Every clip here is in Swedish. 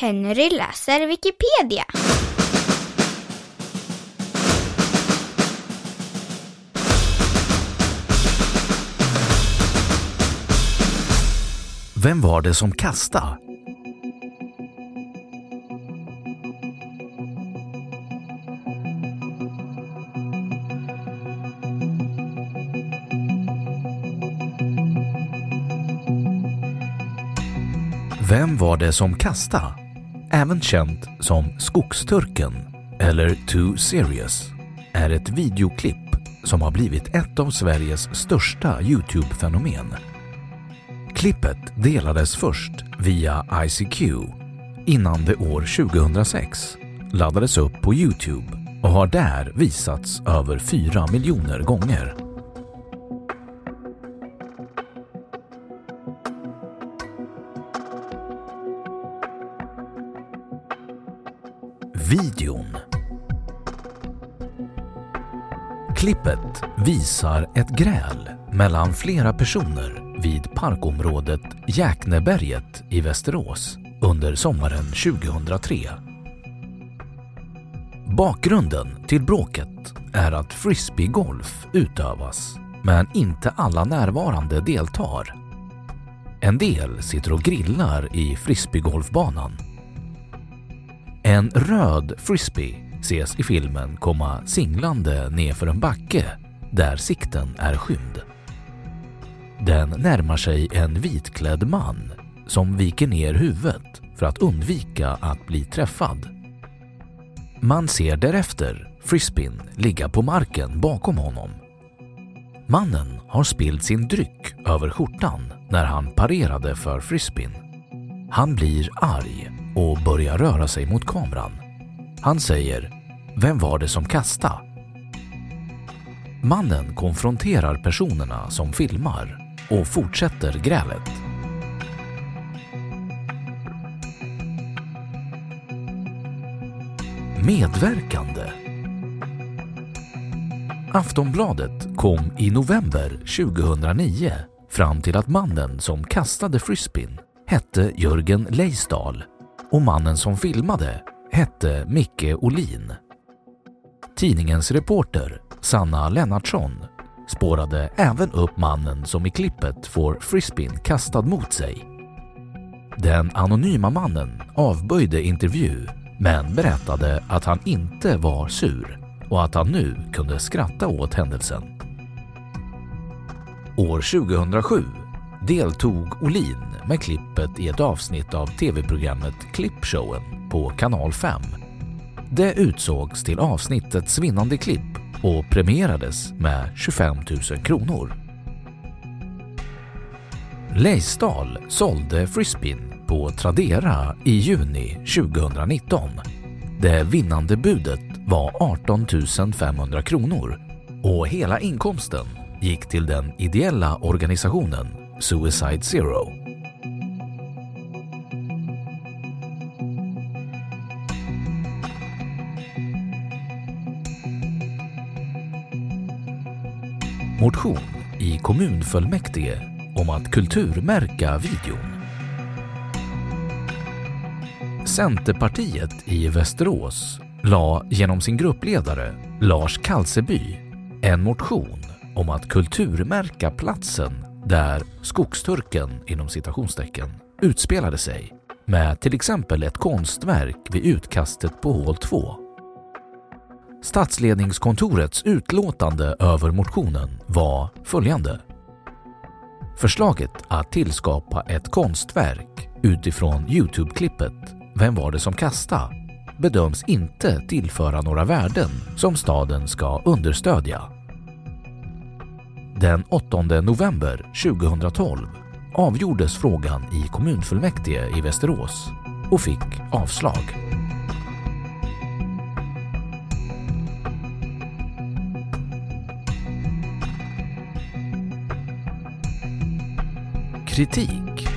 Henry läser Wikipedia. Vem var det som kastade? Vem var det som kastade? Även känt som Skogsturken eller Too Serious är ett videoklipp som har blivit ett av Sveriges största Youtube-fenomen. Klippet delades först via ICQ innan det år 2006 laddades upp på Youtube och har där visats över 4 miljoner gånger. Videon Klippet visar ett gräl mellan flera personer vid parkområdet Jäkneberget i Västerås under sommaren 2003. Bakgrunden till bråket är att frisbeegolf utövas men inte alla närvarande deltar. En del sitter och grillar i frisbeegolfbanan. En röd frisbee ses i filmen komma singlande nerför en backe där sikten är skymd. Den närmar sig en vitklädd man som viker ner huvudet för att undvika att bli träffad. Man ser därefter frisbeen ligga på marken bakom honom. Mannen har spillt sin dryck över skjortan när han parerade för frisbeen. Han blir arg och börjar röra sig mot kameran. Han säger “Vem var det som kastade?” Mannen konfronterar personerna som filmar och fortsätter grälet. Medverkande Aftonbladet kom i november 2009 fram till att mannen som kastade frisbeen hette Jörgen Leisdal och mannen som filmade hette Micke Olin. Tidningens reporter Sanna Lennartsson spårade även upp mannen som i klippet får frisbeen kastad mot sig. Den anonyma mannen avböjde intervju men berättade att han inte var sur och att han nu kunde skratta åt händelsen. År 2007 deltog Olin med klippet i ett avsnitt av tv-programmet Klippshowen på kanal 5. Det utsågs till avsnittets vinnande klipp och premierades med 25 000 kronor. Leisdal sålde frisbeen på Tradera i juni 2019. Det vinnande budet var 18 500 kronor och hela inkomsten gick till den ideella organisationen Suicide Zero. Motion i kommunfullmäktige om att kulturmärka videon. Centerpartiet i Västerås la genom sin gruppledare Lars Kalseby en motion om att kulturmärka platsen där Skogsturken inom citationstecken utspelade sig med till exempel ett konstverk vid utkastet på hål 2. Statsledningskontorets utlåtande över motionen var följande. Förslaget att tillskapa ett konstverk utifrån Youtube-klippet Vem var det som kasta? bedöms inte tillföra några värden som staden ska understödja. Den 8 november 2012 avgjordes frågan i kommunfullmäktige i Västerås och fick avslag. Kritik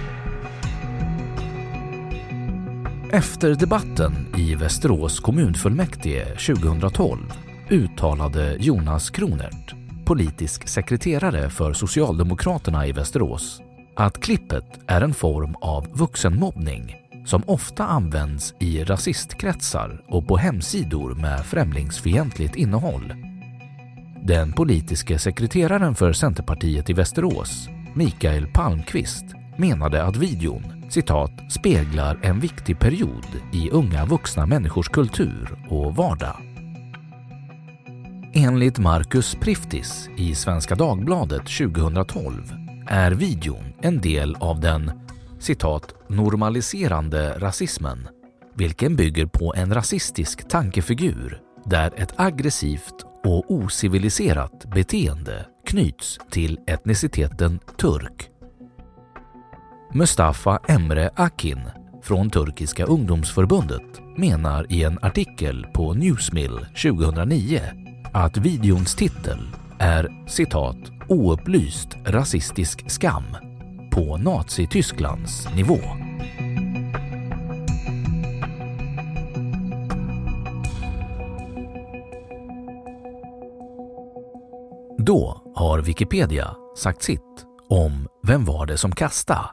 Efter debatten i Västerås kommunfullmäktige 2012 uttalade Jonas Kronert, politisk sekreterare för Socialdemokraterna i Västerås, att klippet är en form av vuxenmobbning som ofta används i rasistkretsar och på hemsidor med främlingsfientligt innehåll. Den politiske sekreteraren för Centerpartiet i Västerås, Mikael Palmqvist, menade att videon citat, speglar en viktig period i unga vuxna människors kultur och vardag. Enligt Marcus Priftis i Svenska Dagbladet 2012 är videon en del av den citat, normaliserande rasismen, vilken bygger på en rasistisk tankefigur där ett aggressivt och ociviliserat beteende knyts till etniciteten turk. Mustafa Emre Akin från Turkiska ungdomsförbundet menar i en artikel på Newsmill 2009 att videons titel är citat “oupplyst rasistisk skam” på Nazitysklands nivå. Då har Wikipedia sagt sitt om Vem var det som kastade?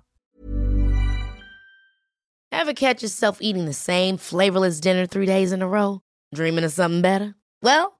Ever catch yourself eating the same flavorless dinner three days in a row? Dreaming of something better? Well,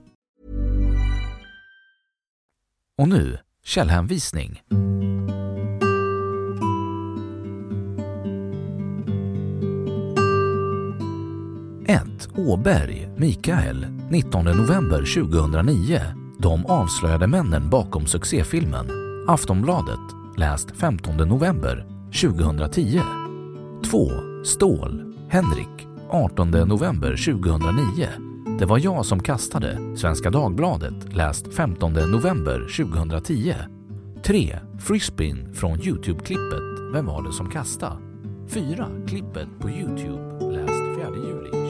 Och nu källhänvisning. Åberg, Mikael, 19 november 2009. De avslöjade männen bakom succéfilmen. Aftonbladet, läst 15 november 2010. 2. Ståhl, Henrik, 18 november 2009. Det var jag som kastade. Svenska Dagbladet läst 15 november 2010. 3. Frisbeen från Youtube-klippet Vem var det som kastade? 4. Klippet på Youtube läst 4 juli